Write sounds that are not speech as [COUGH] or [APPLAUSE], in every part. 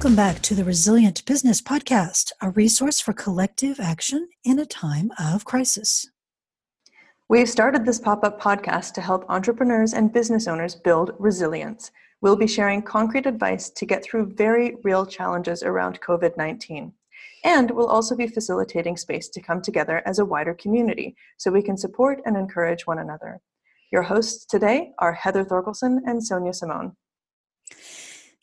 Welcome back to the Resilient Business Podcast, a resource for collective action in a time of crisis. We've started this pop up podcast to help entrepreneurs and business owners build resilience. We'll be sharing concrete advice to get through very real challenges around COVID 19. And we'll also be facilitating space to come together as a wider community so we can support and encourage one another. Your hosts today are Heather Thorkelson and Sonia Simone.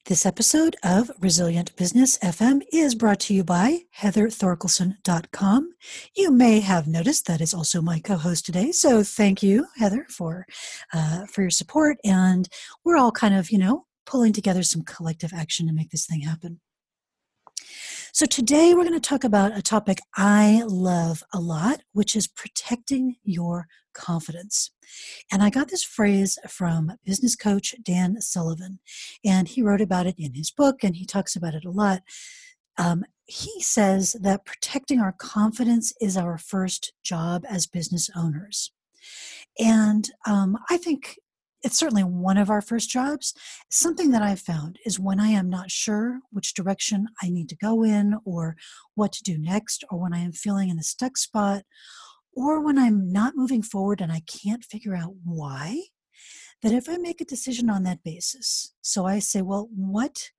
This episode of Resilient Business FM is brought to you by heatherthorkelson.com. You may have noticed that is also my co-host today, so thank you, Heather, for uh, for your support. And we're all kind of, you know, pulling together some collective action to make this thing happen. So, today we're going to talk about a topic I love a lot, which is protecting your confidence. And I got this phrase from business coach Dan Sullivan, and he wrote about it in his book, and he talks about it a lot. Um, he says that protecting our confidence is our first job as business owners. And um, I think it's certainly one of our first jobs. Something that I've found is when I am not sure which direction I need to go in or what to do next, or when I am feeling in a stuck spot, or when I'm not moving forward and I can't figure out why, that if I make a decision on that basis, so I say, well, what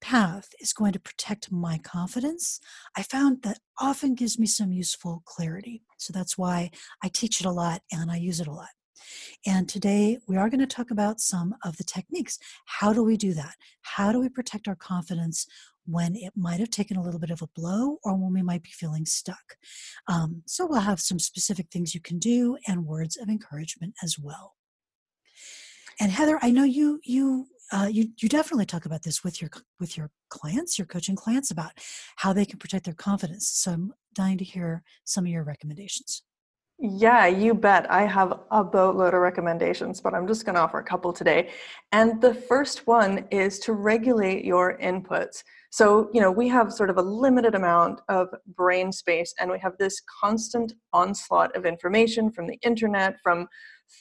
path is going to protect my confidence, I found that often gives me some useful clarity. So that's why I teach it a lot and I use it a lot. And today we are going to talk about some of the techniques. How do we do that? How do we protect our confidence when it might have taken a little bit of a blow or when we might be feeling stuck? Um, so we'll have some specific things you can do and words of encouragement as well. And Heather, I know you you uh, you you definitely talk about this with your with your clients, your coaching clients, about how they can protect their confidence. So I'm dying to hear some of your recommendations. Yeah, you bet. I have a boatload of recommendations, but I'm just going to offer a couple today. And the first one is to regulate your inputs. So, you know, we have sort of a limited amount of brain space, and we have this constant onslaught of information from the internet, from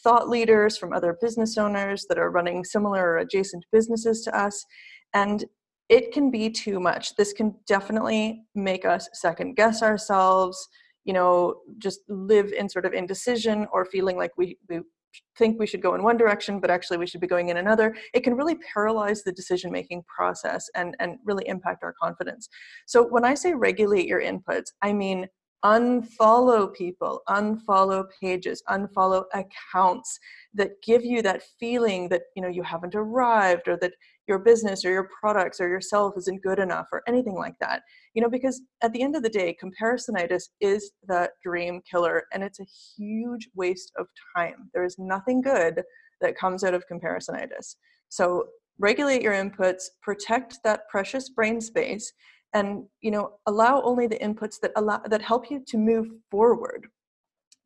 thought leaders, from other business owners that are running similar or adjacent businesses to us. And it can be too much. This can definitely make us second guess ourselves you know just live in sort of indecision or feeling like we, we think we should go in one direction but actually we should be going in another it can really paralyze the decision making process and and really impact our confidence. So when i say regulate your inputs i mean unfollow people unfollow pages unfollow accounts that give you that feeling that you know you haven't arrived or that your business or your products or yourself isn't good enough or anything like that you know because at the end of the day comparisonitis is the dream killer and it's a huge waste of time. There is nothing good that comes out of comparisonitis. So regulate your inputs protect that precious brain space and you know allow only the inputs that allow that help you to move forward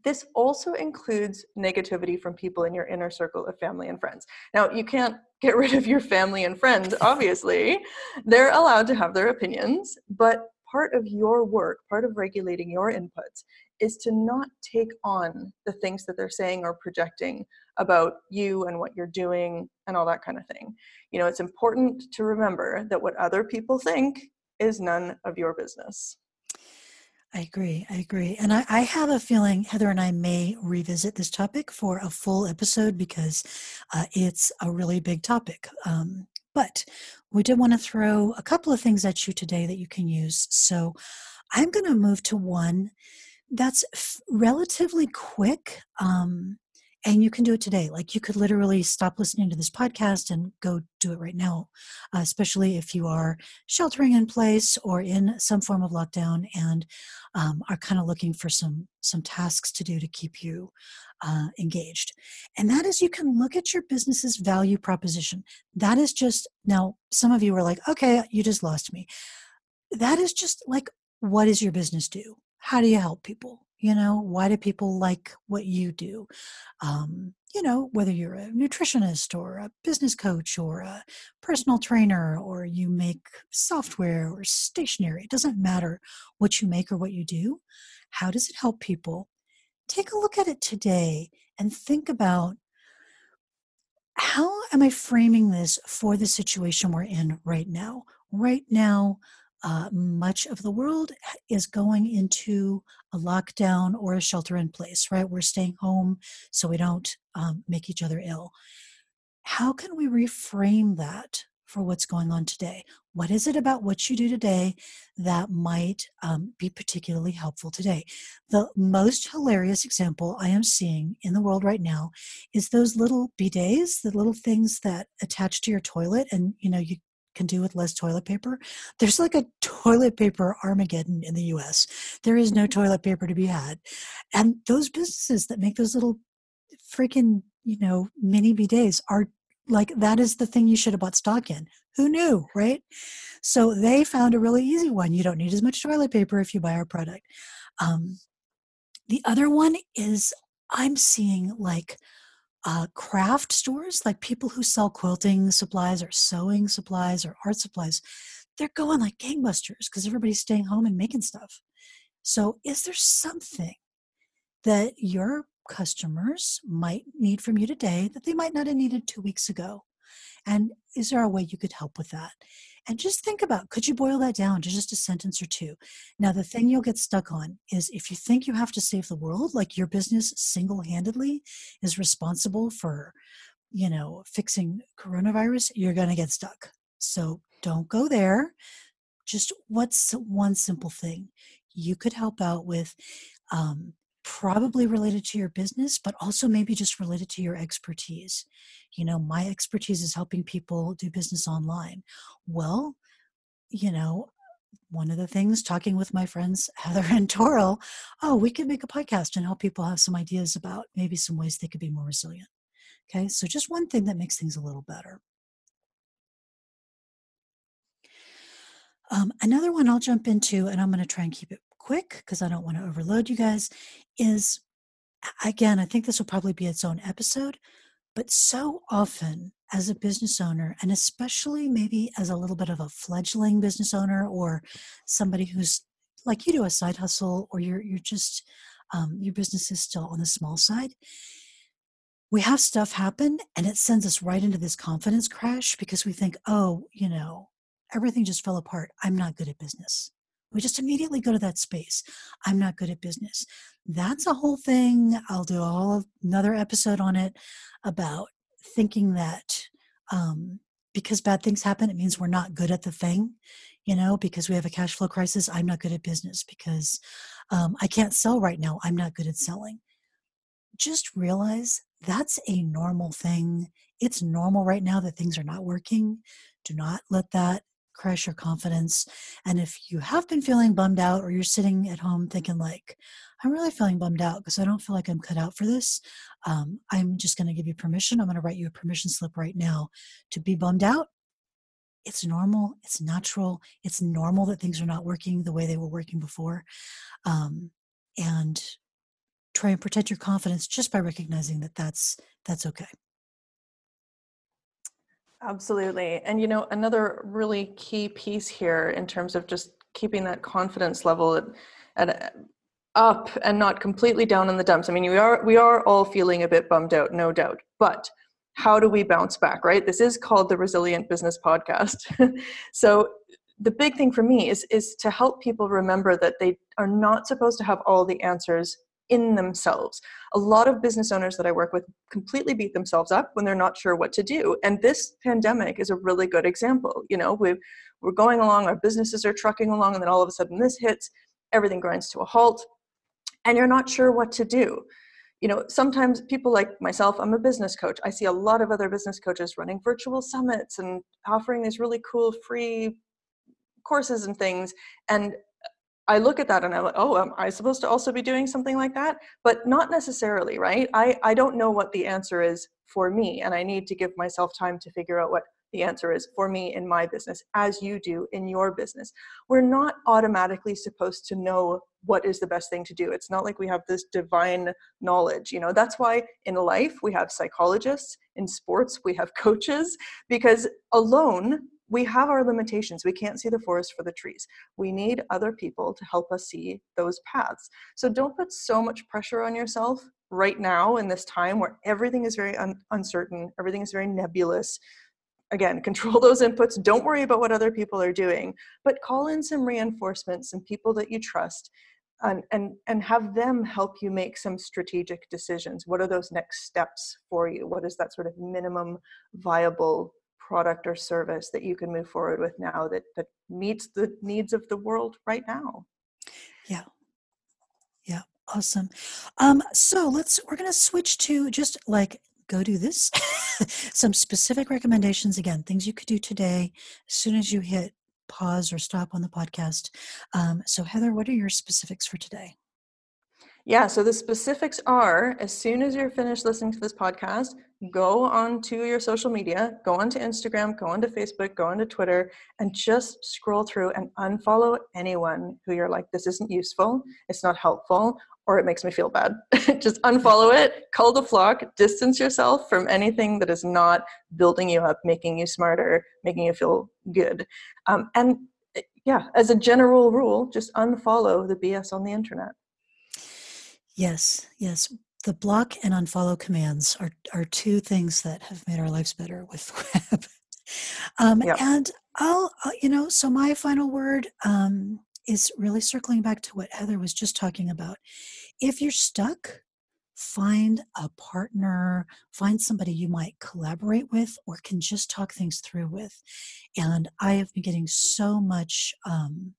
this also includes negativity from people in your inner circle of family and friends. Now, you can't get [LAUGHS] rid of your family and friends, obviously. They're allowed to have their opinions, but part of your work, part of regulating your inputs, is to not take on the things that they're saying or projecting about you and what you're doing and all that kind of thing. You know, it's important to remember that what other people think is none of your business. I agree. I agree. And I, I, have a feeling Heather and I may revisit this topic for a full episode because uh, it's a really big topic. Um, but we did want to throw a couple of things at you today that you can use. So I'm going to move to one that's f- relatively quick. Um, and you can do it today. Like you could literally stop listening to this podcast and go do it right now uh, especially if you are sheltering in place or in some form of lockdown and um, are kind of looking for some some tasks to do to keep you uh, engaged. And that is you can look at your business's value proposition. That is just now some of you are like okay you just lost me. That is just like what does your business do? How do you help people you know why do people like what you do? Um, you know whether you're a nutritionist or a business coach or a personal trainer or you make software or stationery it doesn't matter what you make or what you do. How does it help people? Take a look at it today and think about how am i framing this for the situation we're in right now? Right now, uh, much of the world is going into a lockdown or a shelter in place, right? We're staying home so we don't um, make each other ill. How can we reframe that for what's going on today? What is it about what you do today that might um, be particularly helpful today? The most hilarious example I am seeing in the world right now is those little bidets, the little things that attach to your toilet, and you know you can do with less toilet paper. There's like a toilet paper Armageddon in the US. There is no toilet paper to be had. And those businesses that make those little freaking, you know, mini bidets are like that is the thing you should have bought stock in. Who knew, right? So they found a really easy one. You don't need as much toilet paper if you buy our product. Um, the other one is I'm seeing like uh, craft stores, like people who sell quilting supplies or sewing supplies or art supplies, they're going like gangbusters because everybody's staying home and making stuff. So, is there something that your customers might need from you today that they might not have needed two weeks ago? And is there a way you could help with that? And just think about could you boil that down to just a sentence or two? Now, the thing you'll get stuck on is if you think you have to save the world, like your business single handedly is responsible for, you know, fixing coronavirus, you're going to get stuck. So don't go there. Just what's one simple thing you could help out with? Um, probably related to your business, but also maybe just related to your expertise. You know, my expertise is helping people do business online. Well, you know, one of the things talking with my friends [LAUGHS] Heather and Toril, oh, we could make a podcast and help people have some ideas about maybe some ways they could be more resilient. Okay, so just one thing that makes things a little better. Um, another one I'll jump into, and I'm going to try and keep it quick because I don't want to overload you guys, is again, I think this will probably be its own episode, but so often as a business owner, and especially maybe as a little bit of a fledgling business owner or somebody who's like you do a side hustle or you're you're just um, your business is still on the small side we have stuff happen and it sends us right into this confidence crash because we think oh you know everything just fell apart. I'm not good at business we just immediately go to that space. I'm not good at business. That's a whole thing. I'll do a whole another episode on it about thinking that um, because bad things happen, it means we're not good at the thing. You know, because we have a cash flow crisis, I'm not good at business because um, I can't sell right now. I'm not good at selling. Just realize that's a normal thing. It's normal right now that things are not working. Do not let that crush your confidence. And if you have been feeling bummed out or you're sitting at home thinking like, I'm really feeling bummed out because I don't feel like I'm cut out for this, um, I'm just going to give you permission. I'm going to write you a permission slip right now to be bummed out. It's normal. It's natural. It's normal that things are not working the way they were working before. Um, and try and protect your confidence just by recognizing that that's that's okay. Absolutely. And you know, another really key piece here in terms of just keeping that confidence level at, at up and not completely down in the dumps. I mean, we are we are all feeling a bit bummed out, no doubt. But how do we bounce back, right? This is called the Resilient Business Podcast. [LAUGHS] so the big thing for me is is to help people remember that they are not supposed to have all the answers in themselves. A lot of business owners that I work with completely beat themselves up when they're not sure what to do. And this pandemic is a really good example. You know, we we're going along, our businesses are trucking along, and then all of a sudden this hits, everything grinds to a halt, and you're not sure what to do. You know, sometimes people like myself, I'm a business coach. I see a lot of other business coaches running virtual summits and offering these really cool free courses and things. And I look at that and I'm like, oh, am I supposed to also be doing something like that? But not necessarily, right? I, I don't know what the answer is for me, and I need to give myself time to figure out what the answer is for me in my business, as you do in your business. We're not automatically supposed to know what is the best thing to do. It's not like we have this divine knowledge. You know, that's why in life we have psychologists, in sports we have [LAUGHS] coaches, because alone we have our limitations. We can't see the forest for the trees. We need other people to help us see those paths. So don't put so much pressure on yourself right now in this time where everything is very un- uncertain, everything is very nebulous. again, [LAUGHS] control those inputs. Don't worry about what other people are doing, but call in some reinforcements, some people that you trust, and, and, and have them help you make some strategic decisions. What are those next steps for you? What is that sort of minimum viable product or service that you can move forward with now that, that meets the needs of the world right now? Yeah. Yeah. Awesome. Um, so let's, we're going to switch to just like go do this. [LAUGHS] Some specific recommendations again, things you could do today as soon as you hit pause or stop on the podcast. Um, so, Heather, what are your specifics for today? Yeah, so the specifics are as soon as you're finished listening to this podcast, go onto your social media, go onto Instagram, go onto Facebook, go onto Twitter, and just scroll through and unfollow anyone who you're like, this isn't useful, it's not helpful, or it makes me feel bad. [LAUGHS] just unfollow it, cull the flock, distance yourself from anything that is not building you up, making you smarter, making you feel good. Um, and eh, yeah, as a general rule, just unfollow the BS on the internet. Yes, yes. The block and unfollow commands are, are two things that have made our lives better with [LAUGHS] web. um, yep. And I'll, uh, you know, so my final word um, is really circling back to what Heather was just talking about. If you're stuck, find a partner, find somebody you might collaborate with or can just talk things through with. And I have been getting so much um,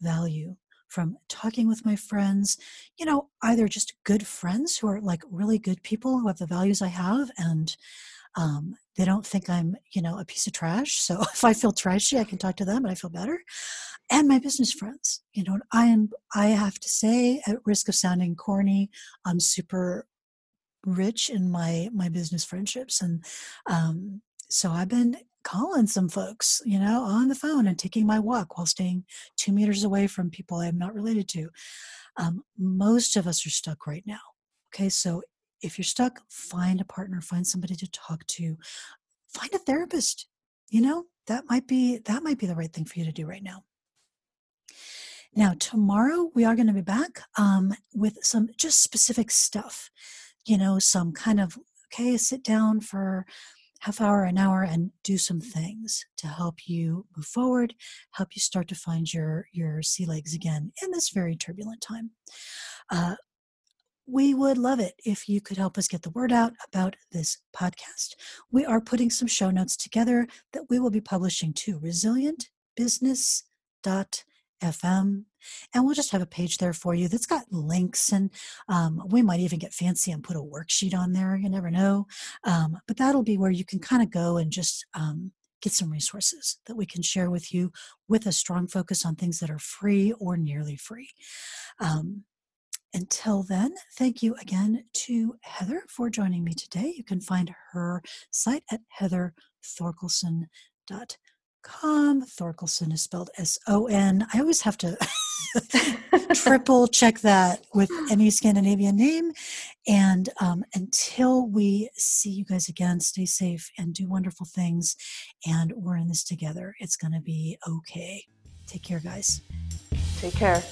value from talking with my friends, you know, either just good friends who are like really good people who have the values I have and um, they don't think I'm, you know, a piece of trash. So [LAUGHS] if I feel trashy, I can talk to them and I feel better. And my business friends, you know, I am, I have to say, at risk of sounding corny, I'm super rich in my my business friendships and um, so i've been calling some folks, you know, on the phone and taking my walk while staying two meters away from people I'm not related to. Um, most of us are stuck right now. Okay, so if you're stuck, find a partner, find somebody to talk to, find a therapist. You know, that might be that might be the right thing for you to do right now. Now, tomorrow we are going to be back um, with some just specific stuff. You know, some kind of okay, sit down for half hour, an hour, and do some things to help you move forward, help you start to find your, your sea legs again in this very turbulent time. Uh, we would love it if you could help us get the word out about this podcast. We are putting some show notes together that we will be publishing to resilientbusiness.com FM. And we'll just have a page there for you that's got links, and um, we might even get fancy and put a worksheet on there. You never know. Um, but that'll be where you can kind of go and just um, get some resources that we can share with you with a strong focus on things that are free or nearly free. Um, until then, thank you again to Heather for joining me today. You can find her site at heatherthorkelson.com com. Thorkelson is spelled S O N. I always have to [LAUGHS] [LAUGHS] triple check that with any Scandinavian name. And um, until we see you guys again, stay safe and do wonderful things. And we're in this together. It's going to be okay. Take care, guys. Take care.